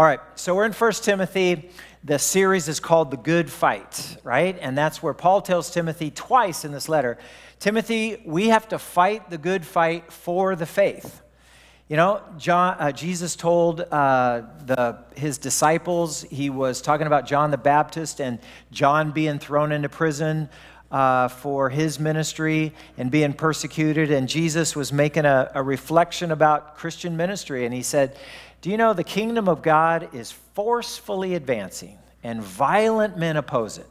All right, so we're in 1 Timothy. The series is called The Good Fight, right? And that's where Paul tells Timothy twice in this letter Timothy, we have to fight the good fight for the faith. You know, John, uh, Jesus told uh, the, his disciples, he was talking about John the Baptist and John being thrown into prison uh, for his ministry and being persecuted. And Jesus was making a, a reflection about Christian ministry. And he said, Do you know the kingdom of God is forcefully advancing, and violent men oppose it?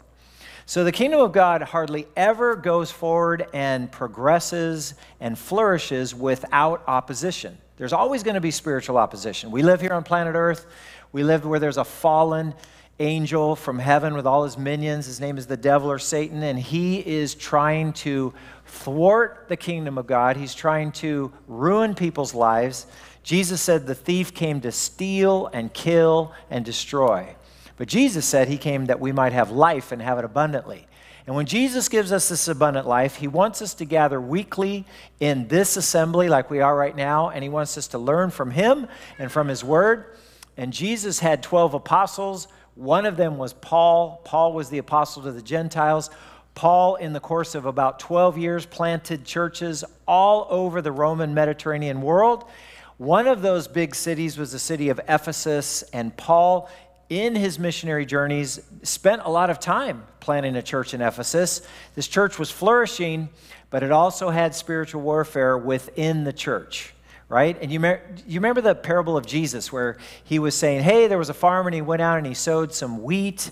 So the kingdom of God hardly ever goes forward and progresses and flourishes without opposition. There's always going to be spiritual opposition. We live here on planet Earth. We live where there's a fallen angel from heaven with all his minions. His name is the devil or Satan, and he is trying to thwart the kingdom of God. He's trying to ruin people's lives. Jesus said the thief came to steal and kill and destroy. But Jesus said he came that we might have life and have it abundantly. And when Jesus gives us this abundant life, he wants us to gather weekly in this assembly like we are right now, and he wants us to learn from him and from his word. And Jesus had 12 apostles. One of them was Paul. Paul was the apostle to the Gentiles. Paul, in the course of about 12 years, planted churches all over the Roman Mediterranean world. One of those big cities was the city of Ephesus, and Paul in his missionary journeys, spent a lot of time planting a church in Ephesus. This church was flourishing, but it also had spiritual warfare within the church, right? And you, you remember the parable of Jesus where he was saying, Hey, there was a farmer and he went out and he sowed some wheat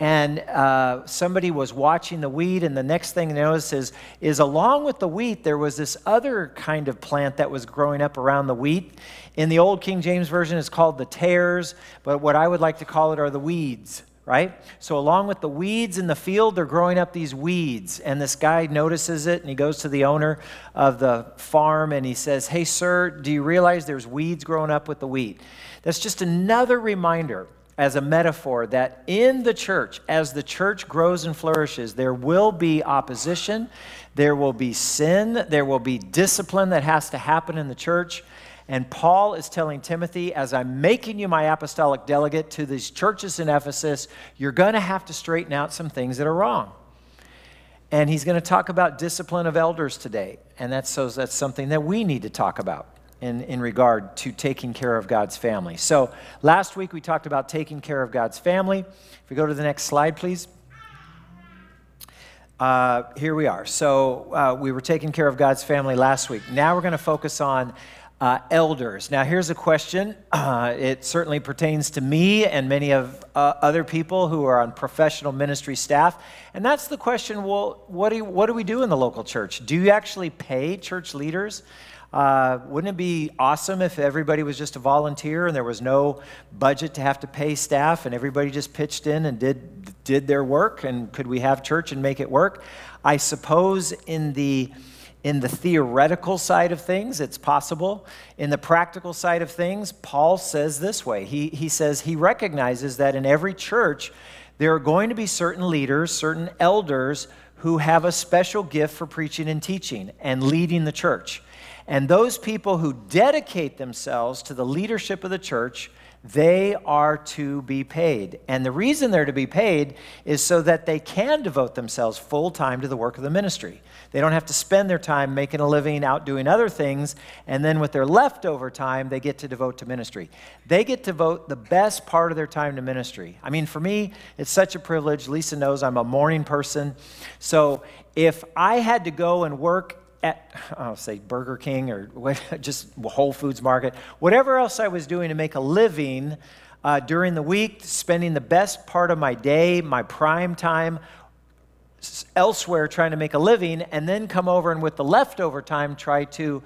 and uh, somebody was watching the wheat, and the next thing you notice is, is along with the wheat, there was this other kind of plant that was growing up around the wheat. In the old King James Version, it's called the tares, but what I would like to call it are the weeds, right? So, along with the weeds in the field, they're growing up these weeds. And this guy notices it, and he goes to the owner of the farm and he says, Hey, sir, do you realize there's weeds growing up with the wheat? That's just another reminder as a metaphor that in the church, as the church grows and flourishes, there will be opposition, there will be sin, there will be discipline that has to happen in the church. And Paul is telling Timothy, as I'm making you my apostolic delegate to these churches in Ephesus, you're going to have to straighten out some things that are wrong. And he's going to talk about discipline of elders today. And that's, so that's something that we need to talk about in, in regard to taking care of God's family. So last week we talked about taking care of God's family. If we go to the next slide, please. Uh, here we are. So uh, we were taking care of God's family last week. Now we're going to focus on uh, elders. Now, here's a question. It certainly pertains to me and many of uh, other people who are on professional ministry staff. And that's the question well, what do, you, what do we do in the local church? Do you actually pay church leaders? Uh, wouldn't it be awesome if everybody was just a volunteer and there was no budget to have to pay staff and everybody just pitched in and did, did their work? And could we have church and make it work? I suppose in the in the theoretical side of things, it's possible. In the practical side of things, Paul says this way he, he says he recognizes that in every church, there are going to be certain leaders, certain elders who have a special gift for preaching and teaching and leading the church. And those people who dedicate themselves to the leadership of the church, they are to be paid. And the reason they're to be paid is so that they can devote themselves full time to the work of the ministry. They don't have to spend their time making a living out doing other things, and then with their leftover time, they get to devote to ministry. They get to devote the best part of their time to ministry. I mean, for me, it's such a privilege. Lisa knows I'm a morning person. So if I had to go and work at, I'll say Burger King or just Whole Foods Market, whatever else I was doing to make a living uh, during the week, spending the best part of my day, my prime time, elsewhere trying to make a living, and then come over and with the leftover time try to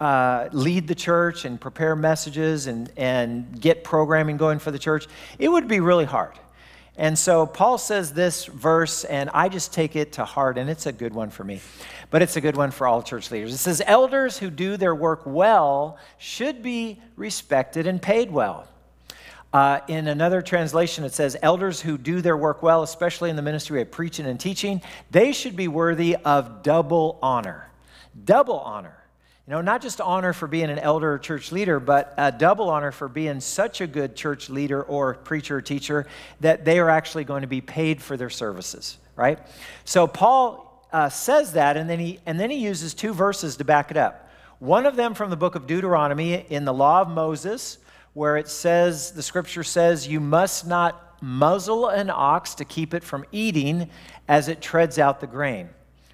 uh, lead the church and prepare messages and, and get programming going for the church, it would be really hard. And so Paul says this verse, and I just take it to heart, and it's a good one for me but it's a good one for all church leaders. It says, Elders who do their work well should be respected and paid well. Uh, in another translation, it says, Elders who do their work well, especially in the ministry of preaching and teaching, they should be worthy of double honor. Double honor. You know, not just honor for being an elder or church leader, but a double honor for being such a good church leader or preacher or teacher that they are actually going to be paid for their services, right? So Paul uh, says that, and then, he, and then he uses two verses to back it up. One of them from the book of Deuteronomy in the law of Moses, where it says, the scripture says, you must not muzzle an ox to keep it from eating as it treads out the grain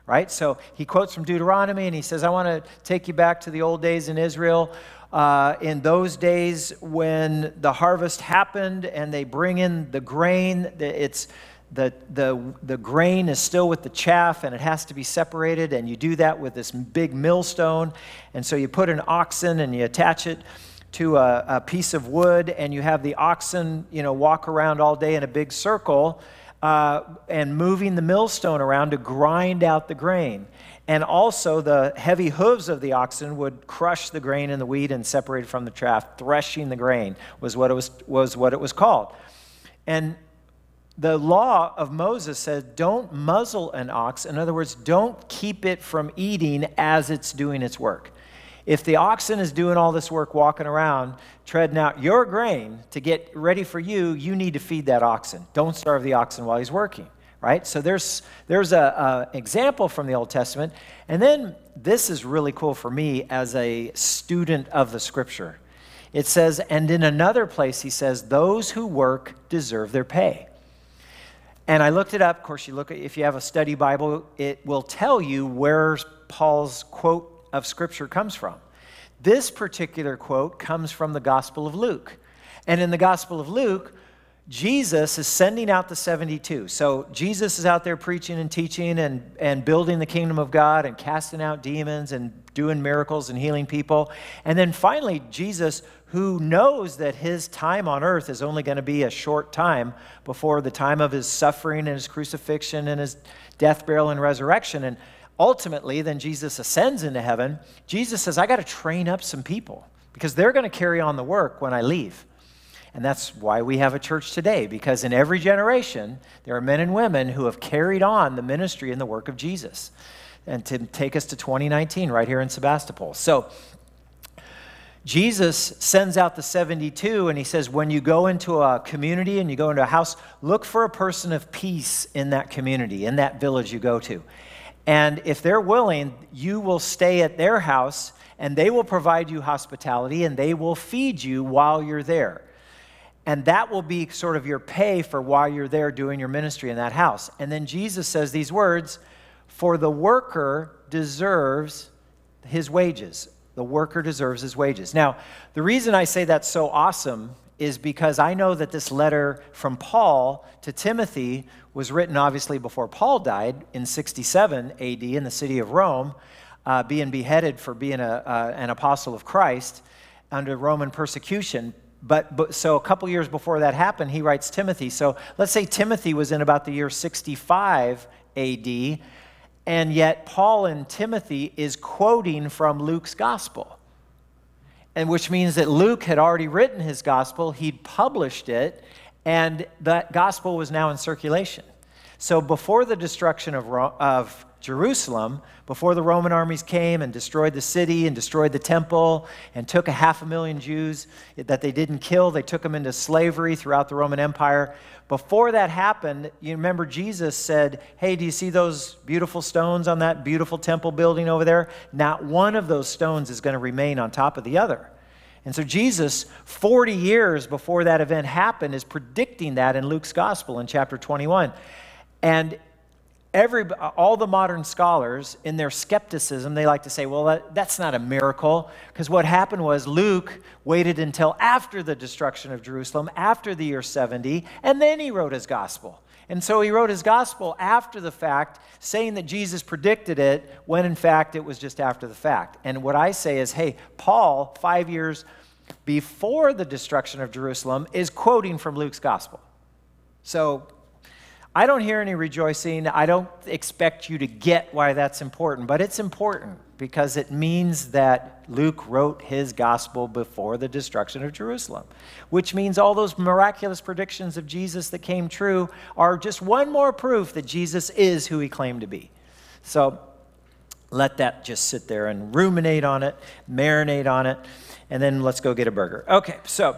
right? So he quotes from Deuteronomy and he says, I want to take you back to the old days in Israel. Uh, in those days when the harvest happened and they bring in the grain, it's the, the, the grain is still with the chaff and it has to be separated, and you do that with this big millstone. And so you put an oxen and you attach it to a, a piece of wood, and you have the oxen, you know, walk around all day in a big circle uh, and moving the millstone around to grind out the grain. And also, the heavy hooves of the oxen would crush the grain and the wheat and separate it from the chaff. Threshing the grain was what it was, was, what it was called. And the law of Moses said, don't muzzle an ox. In other words, don't keep it from eating as it's doing its work. If the oxen is doing all this work walking around, treading out your grain to get ready for you, you need to feed that oxen. Don't starve the oxen while he's working, right? So there's, there's an example from the Old Testament. And then this is really cool for me as a student of the scripture. It says, and in another place, he says, those who work deserve their pay. And I looked it up. Of course, you look at, if you have a study Bible, it will tell you where Paul's quote of Scripture comes from. This particular quote comes from the Gospel of Luke. And in the Gospel of Luke, Jesus is sending out the 72. So Jesus is out there preaching and teaching and, and building the kingdom of God and casting out demons and doing miracles and healing people. And then finally, Jesus, who knows that his time on earth is only going to be a short time before the time of his suffering and his crucifixion and his death, burial, and resurrection. And ultimately, then Jesus ascends into heaven. Jesus says, I got to train up some people because they're going to carry on the work when I leave. And that's why we have a church today, because in every generation, there are men and women who have carried on the ministry and the work of Jesus. And to take us to 2019, right here in Sebastopol. So, Jesus sends out the 72 and he says, When you go into a community and you go into a house, look for a person of peace in that community, in that village you go to. And if they're willing, you will stay at their house and they will provide you hospitality and they will feed you while you're there. And that will be sort of your pay for while you're there doing your ministry in that house. And then Jesus says these words For the worker deserves his wages. The worker deserves his wages. Now, the reason I say that's so awesome is because I know that this letter from Paul to Timothy was written obviously before Paul died in 67 AD in the city of Rome, uh, being beheaded for being a, uh, an apostle of Christ under Roman persecution. But, but so a couple years before that happened, he writes Timothy. So let's say Timothy was in about the year 65 AD, and yet Paul and Timothy is quoting from Luke's gospel and which means that Luke had already written his gospel, he'd published it, and that gospel was now in circulation. So before the destruction of, of Jerusalem, before the Roman armies came and destroyed the city and destroyed the temple and took a half a million Jews that they didn't kill, they took them into slavery throughout the Roman Empire. Before that happened, you remember Jesus said, Hey, do you see those beautiful stones on that beautiful temple building over there? Not one of those stones is going to remain on top of the other. And so Jesus, 40 years before that event happened, is predicting that in Luke's gospel in chapter 21. And every, all the modern scholars, in their skepticism, they like to say, well, that, that's not a miracle. Because what happened was Luke waited until after the destruction of Jerusalem, after the year 70, and then he wrote his gospel. And so he wrote his gospel after the fact, saying that Jesus predicted it, when in fact it was just after the fact. And what I say is, hey, Paul, five years before the destruction of Jerusalem, is quoting from Luke's gospel. So I don't hear any rejoicing. I don't expect you to get why that's important, but it's important because it means that Luke wrote his gospel before the destruction of Jerusalem, which means all those miraculous predictions of Jesus that came true are just one more proof that Jesus is who he claimed to be. So let that just sit there and ruminate on it, marinate on it, and then let's go get a burger. Okay, so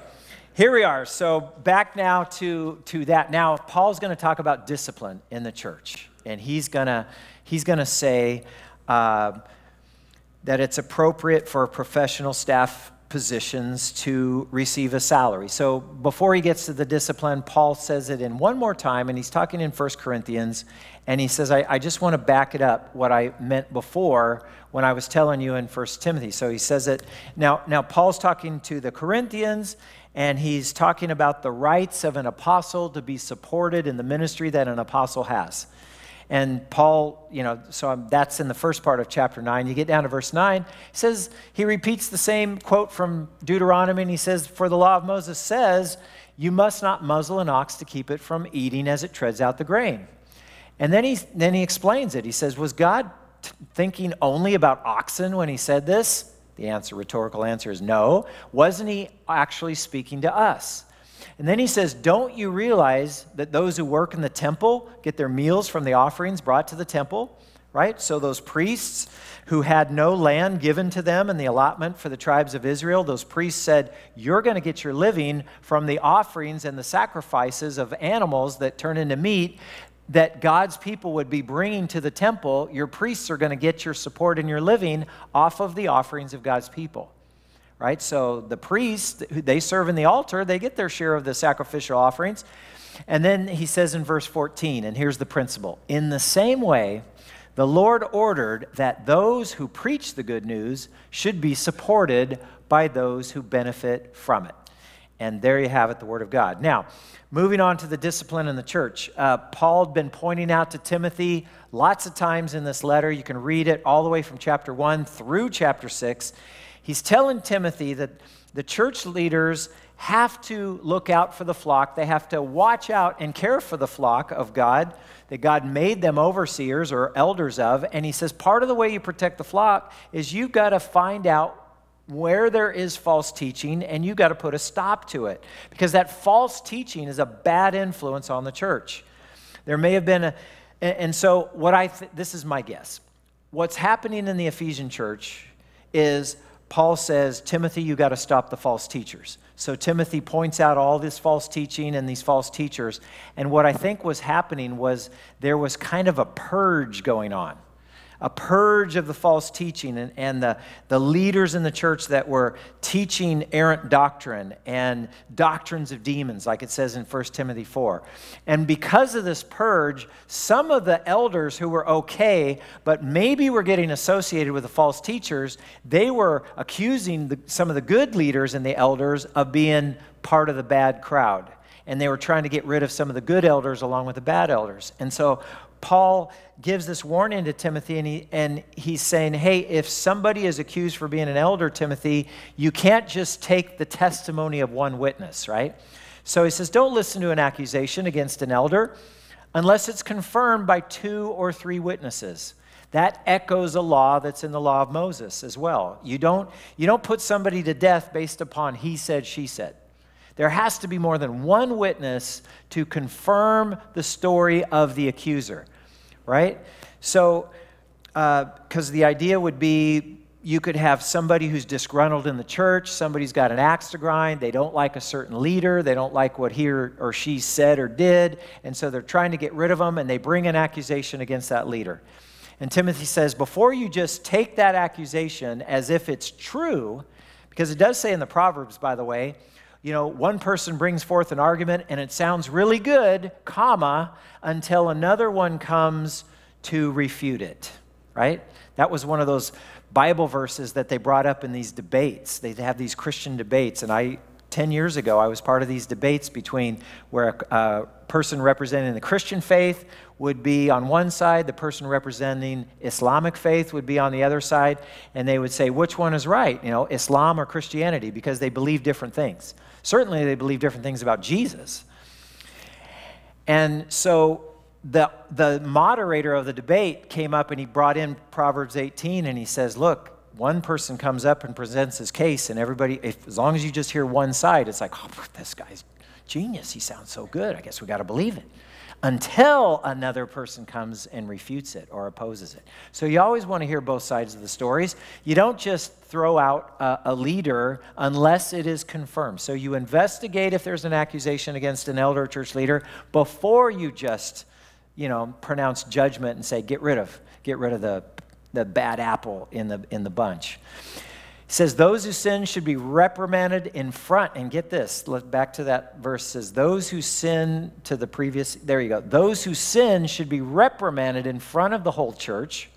here we are. So back now to, to that. Now, Paul's going to talk about discipline in the church, and he's going to he's to say uh, that it's appropriate for professional staff positions to receive a salary. So before he gets to the discipline, Paul says it in one more time, and he's talking in 1 Corinthians, and he says, I, I just want to back it up what I meant before when I was telling you in 1 Timothy. So he says it now, now Paul's talking to the Corinthians, and he's talking about the rights of an apostle to be supported in the ministry that an apostle has. And Paul, you know, so that's in the first part of chapter 9. You get down to verse 9, he says, he repeats the same quote from Deuteronomy, and he says, For the law of Moses says, you must not muzzle an ox to keep it from eating as it treads out the grain. And then he, then he explains it. He says, Was God t- thinking only about oxen when he said this? The answer, rhetorical answer is no. Wasn't he actually speaking to us? And then he says, Don't you realize that those who work in the temple get their meals from the offerings brought to the temple? Right? So those priests who had no land given to them in the allotment for the tribes of Israel, those priests said, You're going to get your living from the offerings and the sacrifices of animals that turn into meat that God's people would be bringing to the temple. Your priests are going to get your support and your living off of the offerings of God's people right? So the priests, they serve in the altar, they get their share of the sacrificial offerings. And then he says in verse 14, and here's the principle In the same way, the Lord ordered that those who preach the good news should be supported by those who benefit from it. And there you have it, the Word of God. Now, moving on to the discipline in the church. Uh, Paul had been pointing out to Timothy lots of times in this letter. You can read it all the way from chapter 1 through chapter 6 he's telling Timothy that the church leaders have to look out for the flock. They have to watch out and care for the flock of God that God made them overseers or elders of. And he says part of the way you protect the flock is you've got to find out where there is false teaching and you got to put a stop to it because that false teaching is a bad influence on the church. There may have been a, and so what I, th- this is my guess. What's happening in the Ephesian church is Paul says, Timothy, you got to stop the false teachers. So Timothy points out all this false teaching and these false teachers. And what I think was happening was there was kind of a purge going on a purge of the false teaching and, and the, the leaders in the church that were teaching errant doctrine and doctrines of demons, like it says in 1 Timothy 4. And because of this purge, some of the elders who were okay, but maybe were getting associated with the false teachers, they were accusing the, some of the good leaders and the elders of being part of the bad crowd. And they were trying to get rid of some of the good elders along with the bad elders. And so Paul gives this warning to Timothy, and, he, and he's saying, Hey, if somebody is accused for being an elder, Timothy, you can't just take the testimony of one witness, right? So he says, Don't listen to an accusation against an elder unless it's confirmed by two or three witnesses. That echoes a law that's in the law of Moses as well. You don't, you don't put somebody to death based upon he said, she said. There has to be more than one witness to confirm the story of the accuser, right? So, because uh, the idea would be you could have somebody who's disgruntled in the church, somebody's got an axe to grind, they don't like a certain leader, they don't like what he or she said or did, and so they're trying to get rid of them and they bring an accusation against that leader. And Timothy says, before you just take that accusation as if it's true, because it does say in the Proverbs, by the way, you know, one person brings forth an argument and it sounds really good, comma, until another one comes to refute it, right? That was one of those Bible verses that they brought up in these debates. They'd have these Christian debates, and I 10 years ago, I was part of these debates between where a, a, person representing the Christian faith would be on one side, the person representing Islamic faith would be on the other side, and they would say, which one is right, you know, Islam or Christianity, because they believe different things. Certainly, they believe different things about Jesus. And so the, the moderator of the debate came up and he brought in Proverbs 18 and he says, Look, one person comes up and presents his case, and everybody, if, as long as you just hear one side, it's like, oh, this guy's genius. He sounds so good. I guess we got to believe it until another person comes and refutes it or opposes it. So you always want to hear both sides of the stories. You don't just throw out a, a, leader unless it is confirmed. So you investigate if there's an accusation against an elder church leader before you just, you know, pronounce judgment and say get rid of get rid of the the bad apple in the in the bunch. He says, Those who sin should be reprimanded in front. And get this, back to that verse says, Those who sin to the previous, there you go. Those who sin should be reprimanded in front of the whole church.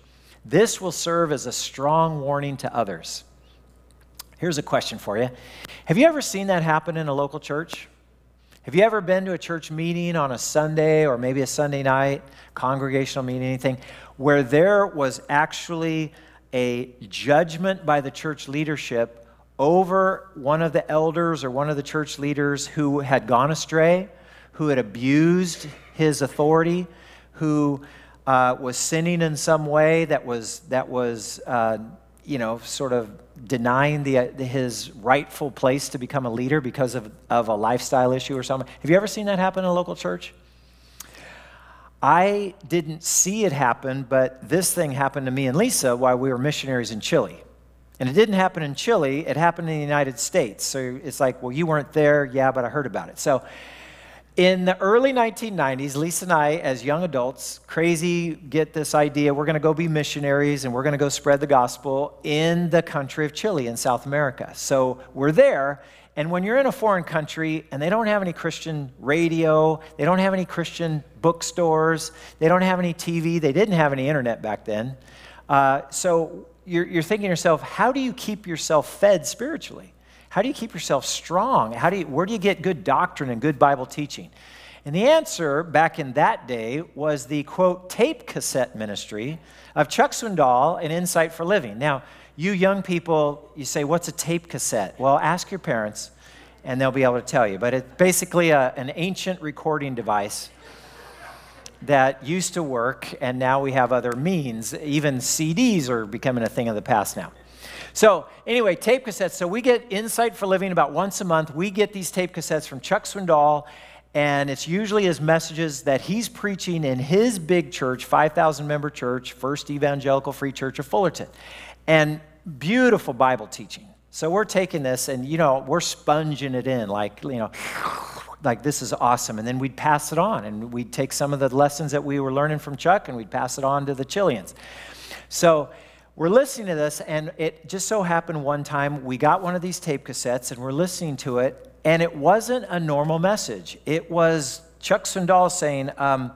This will serve as a strong warning to others. Here's a question for you Have you ever seen that happen in a local church? Have you ever been to a church meeting on a Sunday or maybe a Sunday night, congregational meeting, anything, where there was actually a judgment by the church leadership over one of the elders or one of the church leaders who had gone astray, who had abused his authority, who uh, was sinning in some way that was that was uh, you know sort of denying the, his rightful place to become a leader because of, of a lifestyle issue or something. Have you ever seen that happen in a local church? I didn't see it happen, but this thing happened to me and Lisa while we were missionaries in Chile. And it didn't happen in Chile, it happened in the United States. So it's like, well, you weren't there. Yeah, but I heard about it. So in the early 1990s, Lisa and I, as young adults, crazy, get this idea we're going to go be missionaries and we're going to go spread the gospel in the country of Chile in South America. So we're there, and when you're in a foreign country and they don't have any Christian radio, they don't have any Christian bookstores, they don't have any TV, they didn't have any internet back then. Uh, so you're, you're thinking to yourself, how do you keep yourself fed spiritually? How do you keep yourself strong? How do you, where do you get good doctrine and good Bible teaching? And the answer back in that day was the quote, tape cassette ministry of Chuck Swindoll and Insight for Living. Now, you young people, you say, What's a tape cassette? Well, ask your parents, and they'll be able to tell you. But it's basically a, an ancient recording device that used to work, and now we have other means. Even CDs are becoming a thing of the past now. So, anyway, tape cassettes. So, we get Insight for Living about once a month. We get these tape cassettes from Chuck Swindoll, and it's usually his messages that he's preaching in his big church, 5,000 member church, First Evangelical Free Church of Fullerton and beautiful Bible teaching. So we're taking this and, you know, we're sponging it in like, you know, like this is awesome. And then we'd pass it on and we'd take some of the lessons that we were learning from Chuck and we'd pass it on to the Chileans. So we're listening to this and it just so happened one time we got one of these tape cassettes and we're listening to it and it wasn't a normal message. It was Chuck Swindoll saying, um,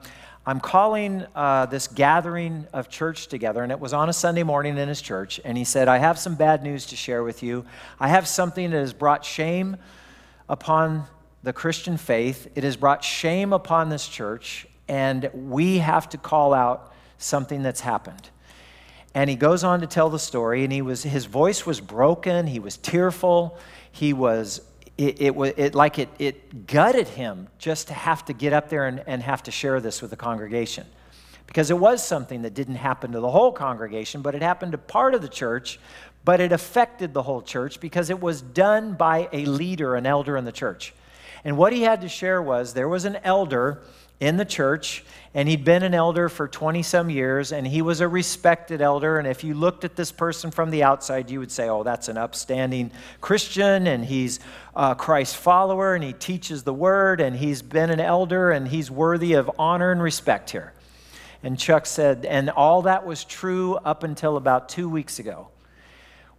I'm calling uh, this gathering of church together, and it was on a Sunday morning in his church. And he said, I have some bad news to share with you. I have something that has brought shame upon the Christian faith, it has brought shame upon this church, and we have to call out something that's happened. And he goes on to tell the story, and he was, his voice was broken, he was tearful, he was it, it, it, like it, it gutted him just to have to get up there and, and have to share this with the congregation. Because it was something that didn't happen to the whole congregation, but it happened to part of the church, but it affected the whole church because it was done by a leader, an elder in the church. And what he had to share was there was an elder in the church, and he'd been an elder for 20 some years, and he was a respected elder. And if you looked at this person from the outside, you would say, oh, that's an upstanding Christian, and he's a Christ follower, and he teaches the word, and he's been an elder, and he's worthy of honor and respect here. And Chuck said, and all that was true up until about two weeks ago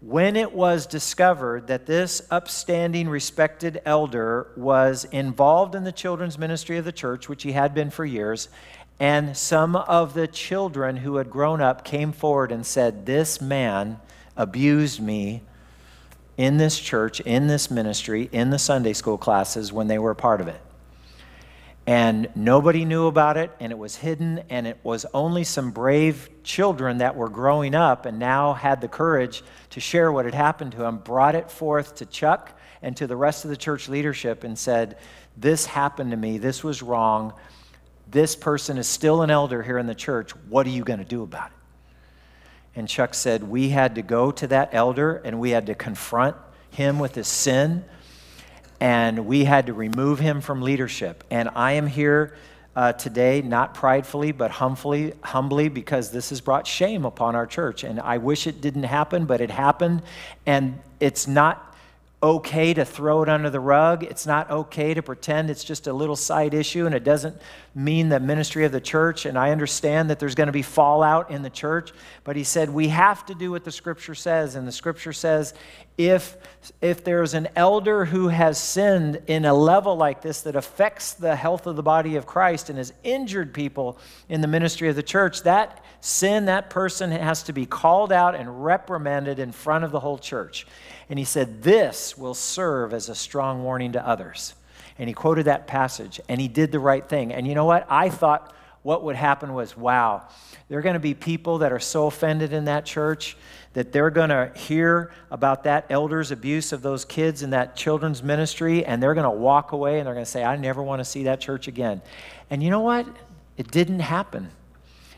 when it was discovered that this upstanding, respected elder was involved in the children's ministry of the church, which he had been for years, and some of the children who had grown up came forward and said, This man abused me in this church, in this ministry, in the Sunday school classes when they were a part of it and nobody knew about it and it was hidden and it was only some brave children that were growing up and now had the courage to share what had happened to them brought it forth to chuck and to the rest of the church leadership and said this happened to me. This was wrong. This person is still an elder here in the church. What are you going to do about it? And chuck said we had to go to that elder and we had to confront him with his sin and we had to remove him from leadership. And I am here uh, today, not pridefully, but humbly, humbly, because this has brought shame upon our church. And I wish it didn't happen, but it happened. And it's not okay to throw it under the rug. It's not okay to pretend it's just a little side issue and it doesn't mean the ministry of the church. And I understand that there's going to be fallout in the church, but he said we have to do what the scripture says. And the scripture says if, if there's an elder who has sinned in a level like this that affects the health of the body of Christ and has injured people in the ministry of the church, that sin, that person has to be called out and reprimanded in front of the whole church. And he said, This will serve as a strong warning to others. And he quoted that passage, and he did the right thing. And you know what? I thought what would happen was, wow, there are going to be people that are so offended in that church that they're going to hear about that elder's abuse of those kids in that children's ministry, and they're going to walk away and they're going to say, I never want to see that church again. And you know what? It didn't happen.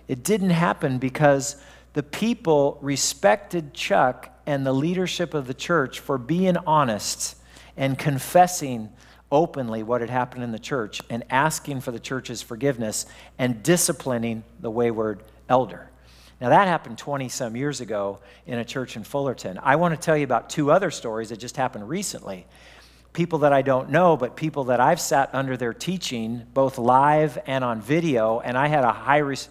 It didn't happen because the people respected Chuck and the leadership of the church for being honest and confessing openly what had happened in the church and asking for the church's forgiveness and disciplining the wayward elder. Now, that happened 20 some years ago in a church in Fullerton. I want to tell you about two other stories that just happened recently. People that I don't know, but people that I've sat under their teaching, both live and on video, and I had a high res-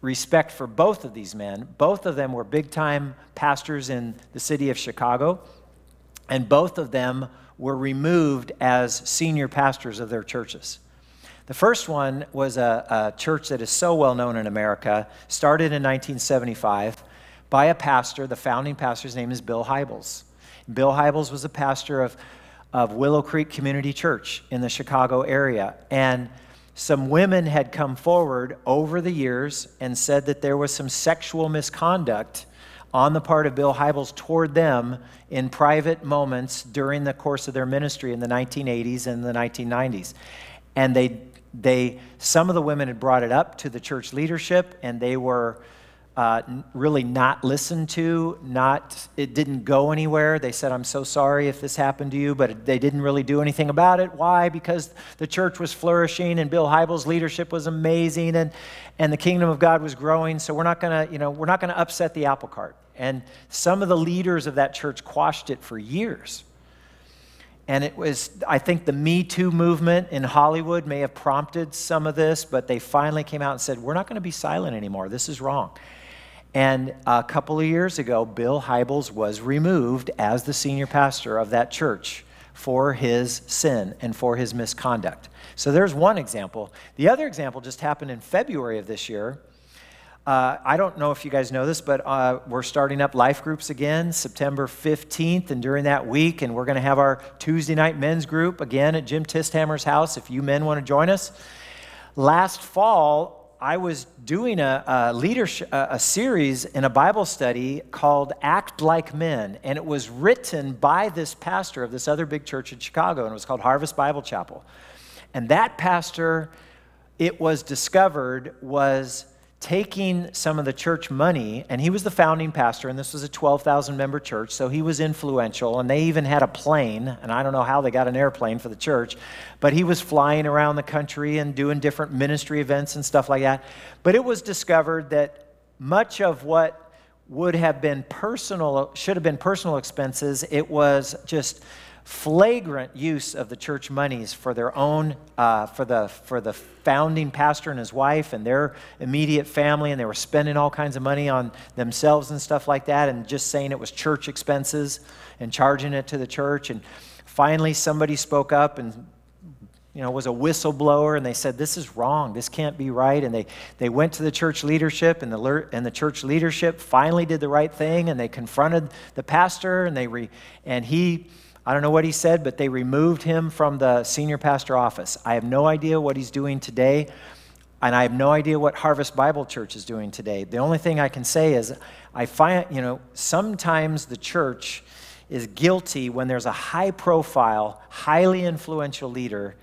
respect for both of these men. Both of them were big time pastors in the city of Chicago, and both of them were removed as senior pastors of their churches. The first one was a, a church that is so well known in America, started in 1975 by a pastor. The founding pastor's name is Bill Hybels. Bill Hybels was a pastor of, of Willow Creek Community Church in the Chicago area. And some women had come forward over the years and said that there was some sexual misconduct on the part of Bill Hybels toward them in private moments during the course of their ministry in the 1980s and the 1990s. And they, they, some of the women had brought it up to the church leadership, and they were uh, really not listened to. Not, it didn't go anywhere. They said, "I'm so sorry if this happened to you," but they didn't really do anything about it. Why? Because the church was flourishing, and Bill Hybels' leadership was amazing, and and the kingdom of God was growing. So we're not gonna, you know, we're not gonna upset the apple cart. And some of the leaders of that church quashed it for years. And it was, I think the Me Too movement in Hollywood may have prompted some of this, but they finally came out and said, We're not going to be silent anymore. This is wrong. And a couple of years ago, Bill Hybels was removed as the senior pastor of that church for his sin and for his misconduct. So there's one example. The other example just happened in February of this year. Uh, I don't know if you guys know this, but uh, we're starting up life groups again September 15th, and during that week, and we're going to have our Tuesday night men's group again at Jim Tisthammer's house if you men want to join us. Last fall, I was doing a, a leadership a, series in a Bible study called "Act Like Men," and it was written by this pastor of this other big church in Chicago, and it was called Harvest Bible Chapel. And that pastor, it was discovered, was taking some of the church money, and he was the founding pastor, and this was a 12,000 member church, so he was influential, and they even had a plane, and I don't know how they got an airplane for the church, but he was flying around the country and doing different ministry events and stuff like that. But it was discovered that much of what would have been personal, should have been personal expenses, it was just flagrant use of the church monies for their own, uh, for, the, for the founding pastor and his wife and their immediate family, and they were spending all kinds of money on themselves and stuff like that, and just saying it was church expenses and charging it to the church. And finally, somebody spoke up and you know, was a whistleblower, and they said, This is wrong. This can't be right. And they, they went to the church leadership, and the, and the church leadership finally did the right thing, and they confronted the pastor, and, they re, and he I don't know what he said, but they removed him from the senior pastor office. I have no idea what he's doing today, and I have no idea what Harvest Bible Church is doing today. The only thing I can say is I find, you know, sometimes the church is guilty when there's a high profile, highly influential leader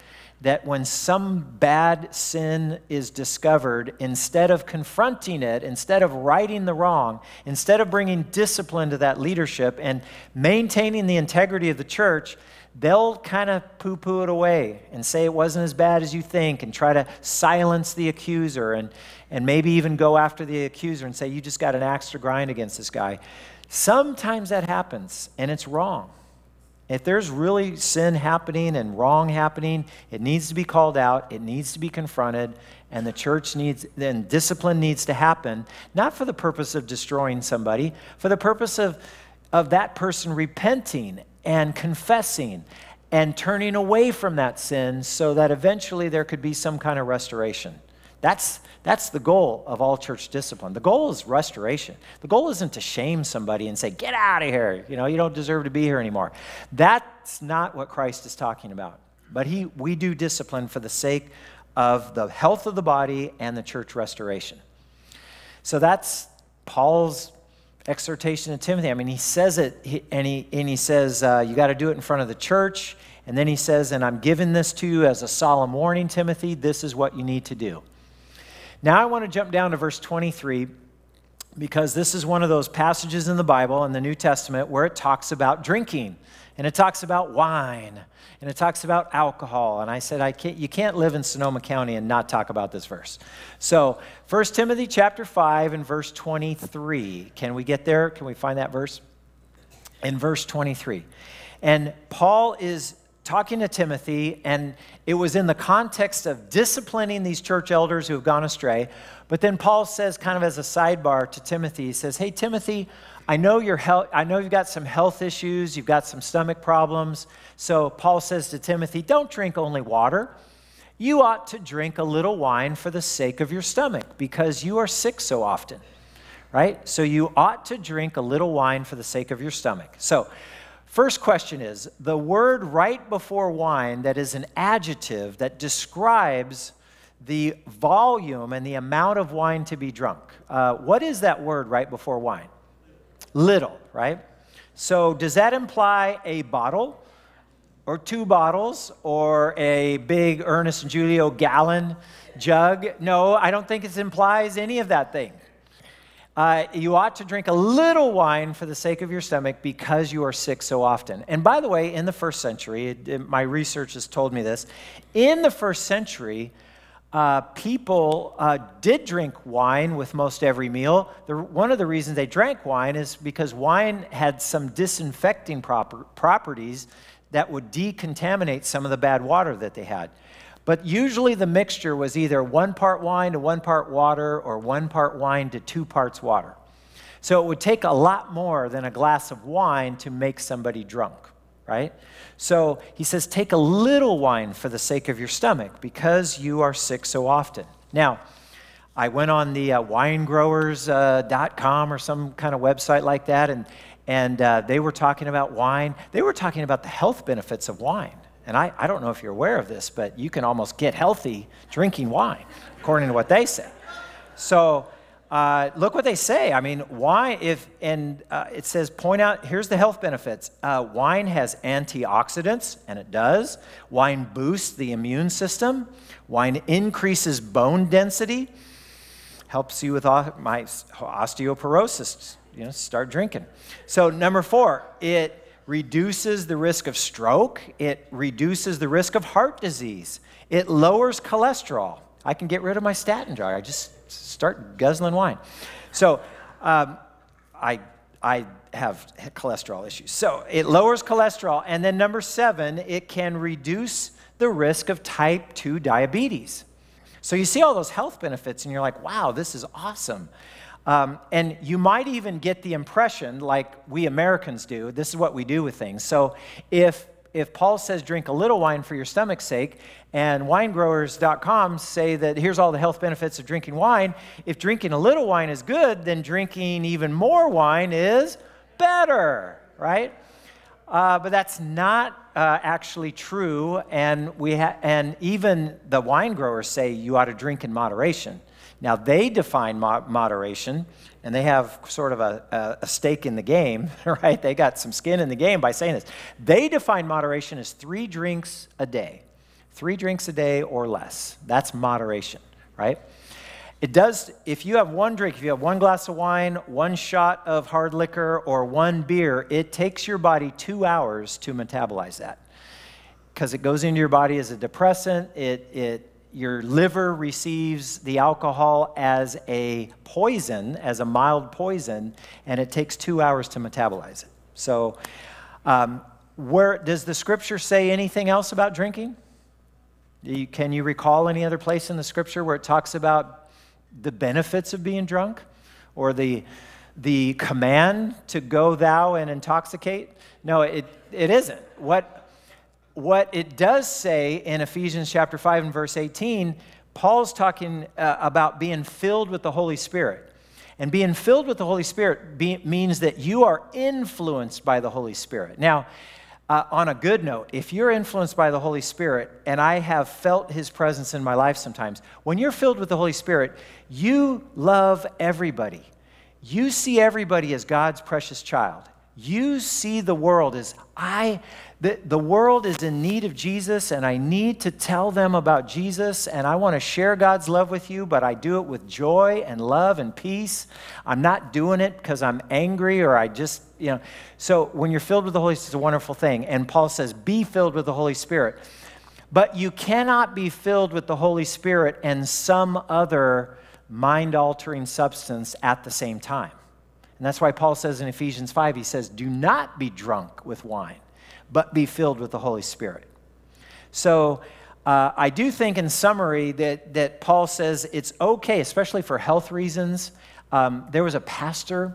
that when some bad sin is discovered, instead of confronting it, instead of righting the wrong, instead of bringing discipline to that leadership and maintaining the integrity of the church, they'll kind of poo poo it away and say it wasn't as bad as you think and try to silence the accuser and, and maybe even go after the accuser and say, You just got an axe to grind against this guy. Sometimes that happens and it's wrong. If there's really sin happening and wrong happening, it needs to be called out, it needs to be confronted, and the church needs, then discipline needs to happen, not for the purpose of destroying somebody, for the purpose of, of that person repenting and confessing and turning away from that sin so that eventually there could be some kind of restoration. That's, that's the goal of all church discipline. The goal is restoration. The goal isn't to shame somebody and say, get out of here. You know, you don't deserve to be here anymore. That's not what Christ is talking about. But he, we do discipline for the sake of the health of the body and the church restoration. So that's Paul's exhortation to Timothy. I mean, he says it, and he, and he says, uh, you got to do it in front of the church. And then he says, and I'm giving this to you as a solemn warning, Timothy. This is what you need to do. Now I want to jump down to verse 23 because this is one of those passages in the Bible in the New Testament where it talks about drinking and it talks about wine and it talks about alcohol. And I said, I can't, you can't live in Sonoma County and not talk about this verse. So 1 Timothy chapter 5 and verse 23. Can we get there? Can we find that verse? In verse 23. And Paul is talking to Timothy, and it was in the context of disciplining these church elders who have gone astray. But then Paul says, kind of as a sidebar to Timothy, he says, Hey, Timothy, I know, you're health, I know you've got some health issues, you've got some stomach problems. So Paul says to Timothy, Don't drink only water. You ought to drink a little wine for the sake of your stomach because you are sick so often, right? So you ought to drink a little wine for the sake of your stomach. So, First question is the word right before wine that is an adjective that describes the volume and the amount of wine to be drunk. Uh, what is that word right before wine? Little, right? So does that imply a bottle or two bottles or a big Ernest and Julio gallon jug? No, I don't think it implies any of that thing. Uh, you ought to drink a little wine for the sake of your stomach because you are sick so often. And by the way, in the first century, it, it, my research has told me this. In the first century, uh, people uh, did drink wine with most every meal. The, one of the reasons they drank wine is because wine had some disinfecting proper, properties that would decontaminate some of the bad water that they had. But usually the mixture was either one part wine to one part water or one part wine to two parts water. So it would take a lot more than a glass of wine to make somebody drunk, right? So he says, take a little wine for the sake of your stomach because you are sick so often. Now, I went on the uh, winegrowers.com uh, or some kind of website like that, and, and uh, they were talking about wine. They were talking about the health benefits of wine. And I, I don't know if you're aware of this, but you can almost get healthy drinking wine, according to what they say. So uh, look what they say. I mean, why if, and uh, it says, point out, here's the health benefits. Uh, wine has antioxidants, and it does. Wine boosts the immune system. Wine increases bone density, helps you with my osteoporosis. You know, start drinking. So, number four, it reduces the risk of stroke, it reduces the risk of heart disease, it lowers cholesterol. I can get rid of my statin jar. I just start guzzling wine. So um, I, I have cholesterol issues. So it lowers cholesterol. And then number seven, it can reduce the risk of type 2 diabetes. So you see all those health benefits, and you're like, wow, this is awesome. Um, and you might even get the impression, like we Americans do, this is what we do with things. So if if Paul says drink a little wine for your stomach's sake, and winegrowers.com say that here's all the health benefits of drinking wine, if drinking a little wine is good, then drinking even more wine is better, right? Uh, but that's not uh, actually true, and we ha- and even the wine growers say you ought to drink in moderation. Now, they define mo- moderation, and they have sort of a, a, stake in the game, right? They got some skin in the game by saying this. They define moderation as three drinks a day. three drinks a day or less. That's moderation, right? It does, if you have one drink, if you have one glass of wine, one shot of hard liquor, or one beer, it takes your body two hours to metabolize that because it goes into your body as a depressant. It, it, your liver receives the alcohol as a poison, as a mild poison, and it takes two hours to metabolize it. So, um, where does the scripture say anything else about drinking? You, can you recall any other place in the scripture where it talks about the benefits of being drunk or the, the command to go thou and intoxicate? No, it, it isn't. What, what it does say in Ephesians chapter 5 and verse 18, Paul's talking uh, about being filled with the Holy Spirit. And being filled with the Holy Spirit be, means that you are influenced by the Holy Spirit. Now, uh, on a good note, if you're influenced by the Holy Spirit, and I have felt His presence in my life sometimes, when you're filled with the Holy Spirit, you love everybody. You see everybody as God's precious child. You see the world as I, the, the world is in need of Jesus, and I need to tell them about Jesus, and I want to share God's love with you, but I do it with joy and love and peace. I'm not doing it because I'm angry or I just, you know. So when you're filled with the Holy Spirit, it's a wonderful thing. And Paul says, be filled with the Holy Spirit. But you cannot be filled with the Holy Spirit and some other mind altering substance at the same time. And that's why Paul says in Ephesians 5, he says, Do not be drunk with wine but be filled with the Holy Spirit. So, uh, I do think, in summary, that, that Paul says it's okay, especially for health reasons. Um, there was a pastor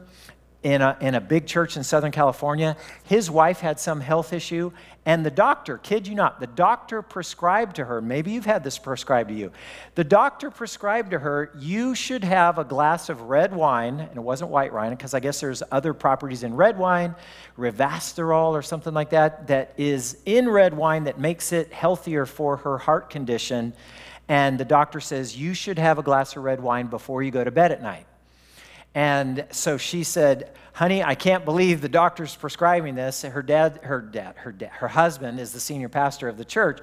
in a, in a big church in Southern California. His wife had some health issue, and the doctor, kid you not, the doctor prescribed to her, maybe you've had this prescribed to you. The doctor prescribed to her, you should have a glass of red wine, and it wasn't white wine, because I guess there's other properties in red wine, resveratrol or something like that, that is in red wine that makes it healthier for her heart condition. And the doctor says, you should have a glass of red wine before you go to bed at night. And so she said, honey, I can't believe the doctor's prescribing this. Her dad, her dad, her dad, her husband is the senior pastor of the church.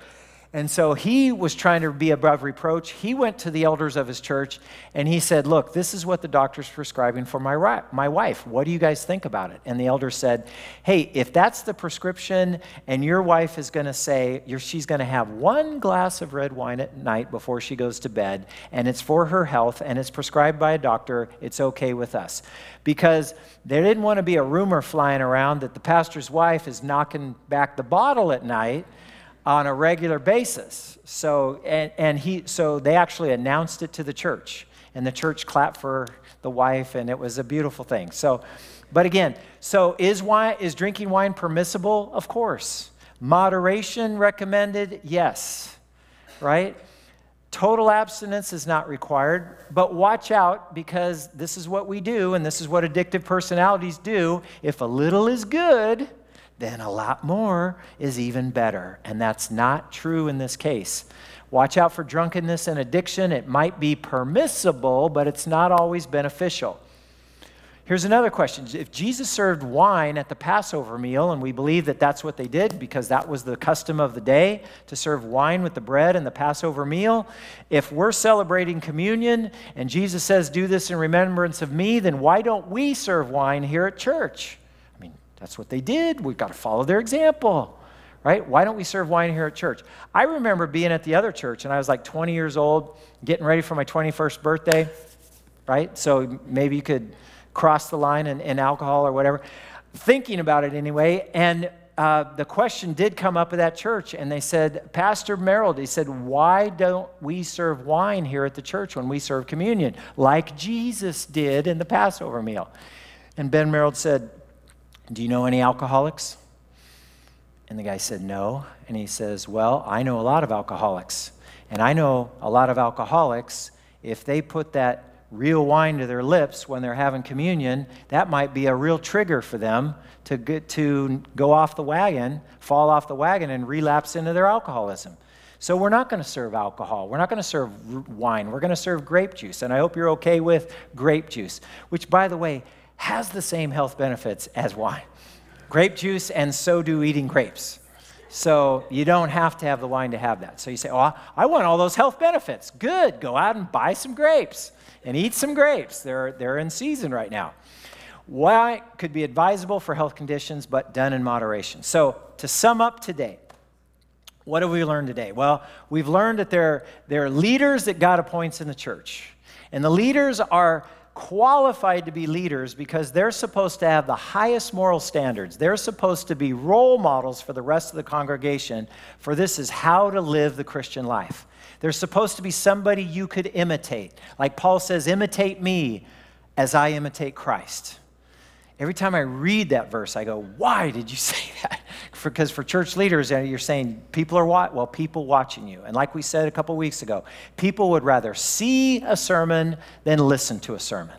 And so he was trying to be above reproach. He went to the elders of his church and he said, Look, this is what the doctor's prescribing for my, my wife. What do you guys think about it? And the elders said, Hey, if that's the prescription and your wife is going to say she's going to have one glass of red wine at night before she goes to bed and it's for her health and it's prescribed by a doctor, it's okay with us. Because there didn't want to be a rumor flying around that the pastor's wife is knocking back the bottle at night on a regular basis. So, and, and he, so they actually announced it to the church, and the church clapped for the wife, and it was a beautiful thing. So, but again, so is wine is drinking wine permissible? Of course. Moderation recommended? Yes. Right? Total abstinence is not required, but watch out because this is what we do, and this is what addictive personalities do. If a little is good, then a lot more is even better. And that's not true in this case. Watch out for drunkenness and addiction. It might be permissible, but it's not always beneficial. Here's another question. If Jesus served wine at the Passover meal, and we believe that that's what they did because that was the custom of the day to serve wine with the bread and the Passover meal, if we're celebrating communion and Jesus says, Do this in remembrance of me, then why don't we serve wine here at church? That's what they did. We've got to follow their example, right? Why don't we serve wine here at church? I remember being at the other church, and I was like 20 years old, getting ready for my 21st birthday, right? So maybe you could cross the line in, in alcohol or whatever. Thinking about it anyway, and uh, the question did come up at that church, and they said, Pastor Merrill, he said, why don't we serve wine here at the church when we serve communion, like Jesus did in the Passover meal? And Ben Merrill said, do you know any alcoholics? And the guy said, No. And he says, Well, I know a lot of alcoholics. And I know a lot of alcoholics, if they put that real wine to their lips when they're having communion, that might be a real trigger for them to, get, to go off the wagon, fall off the wagon, and relapse into their alcoholism. So we're not going to serve alcohol. We're not going to serve wine. We're going to serve grape juice. And I hope you're okay with grape juice, which, by the way, has the same health benefits as wine. Grape juice, and so do eating grapes. So you don't have to have the wine to have that. So you say, oh, I want all those health benefits. Good. Go out and buy some grapes and eat some grapes. They're, they're in season right now. Wine could be advisable for health conditions, but done in moderation. So to sum up today, what have we learned today? Well, we've learned that there, there are leaders that God appoints in the church. And the leaders are qualified to be leaders because they're supposed to have the highest moral standards. They're supposed to be role models for the rest of the congregation, for this is how to live the Christian life. They're supposed to be somebody you could imitate. Like Paul says, imitate me as I imitate Christ. Every time I read that verse, I go, why did you say that? Because for church leaders, uh, you're saying people are what? Well, people watching you. And like we said a couple weeks ago, people would rather see a sermon than listen to a sermon,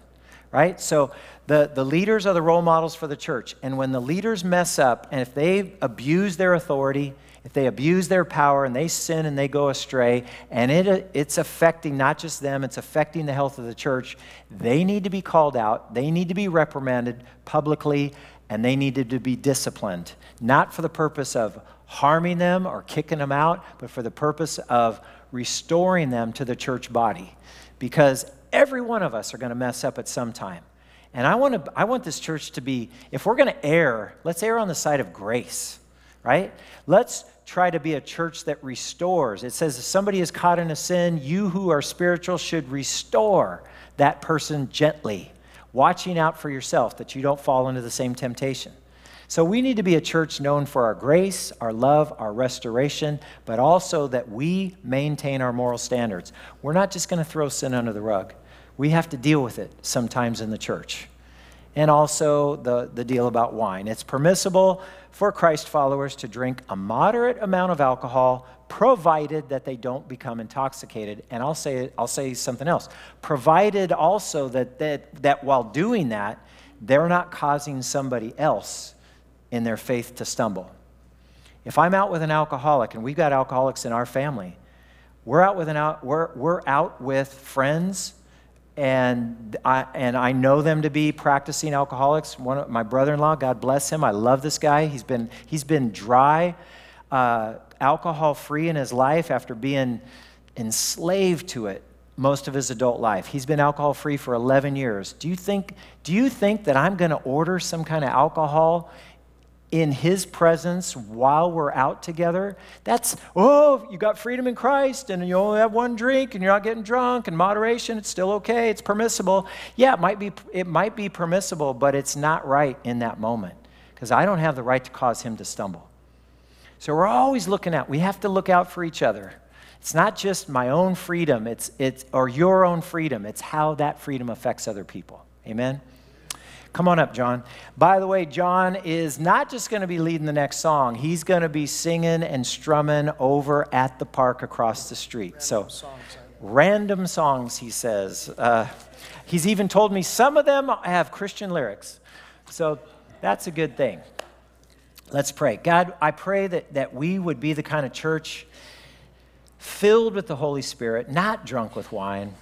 right? So the, the leaders are the role models for the church. And when the leaders mess up and if they abuse their authority, if they abuse their power and they sin and they go astray, and it, it's affecting not just them, it's affecting the health of the church, they need to be called out, they need to be reprimanded publicly, and they needed to be disciplined, not for the purpose of harming them or kicking them out, but for the purpose of restoring them to the church body. Because every one of us are going to mess up at some time. And I want, to, I want this church to be, if we're going to err, let's err on the side of grace right? Let's try to be a church that restores. It says if somebody is caught in a sin, you who are spiritual should restore that person gently, watching out for yourself that you don't fall into the same temptation. So we need to be a church known for our grace, our love, our restoration, but also that we maintain our moral standards. We're not just going to throw sin under the rug. We have to deal with it sometimes in the church. And also the, the deal about wine. It's permissible for Christ followers to drink a moderate amount of alcohol, provided that they don't become intoxicated. And I'll say, I'll say something else. Provided also that, that, that while doing that, they're not causing somebody else in their faith to stumble. If I'm out with an alcoholic, and we've got alcoholics in our family, we're out with, an out, we're, we're out with friends and I, and I know them to be practicing alcoholics. One of, my brother-in-law, God bless him, I love this guy. He's been, he's been dry, uh, alcohol-free in his life after being enslaved to it most of his adult life. He's been alcohol-free for 11 years. Do you think, do you think that I'm going to order some kind of alcohol in his presence while we're out together, that's, oh, you got freedom in Christ and you only have one drink and you're not getting drunk and moderation, it's still okay, it's permissible. Yeah, it might be, it might be permissible, but it's not right in that moment because I don't have the right to cause him to stumble. So we're always looking out. We have to look out for each other. It's not just my own freedom, it's, it's, or your own freedom, it's how that freedom affects other people. Amen? Come on up, John. By the way, John is not just going to be leading the next song, he's going to be singing and strumming over at the park across the street. Random so, songs, random songs, he says. Uh, he's even told me some of them have Christian lyrics. So, that's a good thing. Let's pray. God, I pray that, that we would be the kind of church filled with the Holy Spirit, not drunk with wine.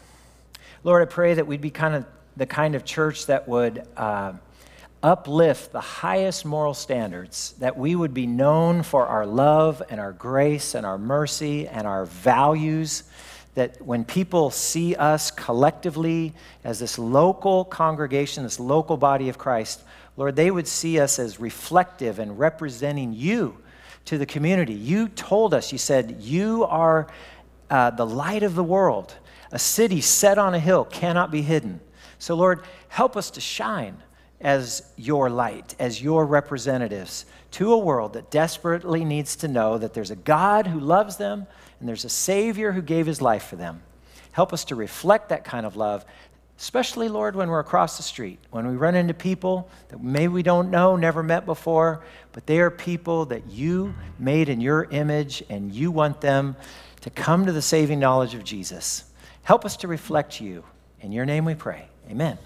Lord, I pray that we'd be kind of the kind of church that would uh, uplift the highest moral standards, that we would be known for our love and our grace and our mercy and our values. That when people see us collectively as this local congregation, this local body of Christ, Lord, they would see us as reflective and representing you to the community. You told us, you said, you are uh, the light of the world. A city set on a hill cannot be hidden. So, Lord, help us to shine as your light, as your representatives to a world that desperately needs to know that there's a God who loves them and there's a Savior who gave his life for them. Help us to reflect that kind of love, especially, Lord, when we're across the street, when we run into people that maybe we don't know, never met before, but they are people that you made in your image and you want them to come to the saving knowledge of Jesus. Help us to reflect you. In your name we pray. Amen.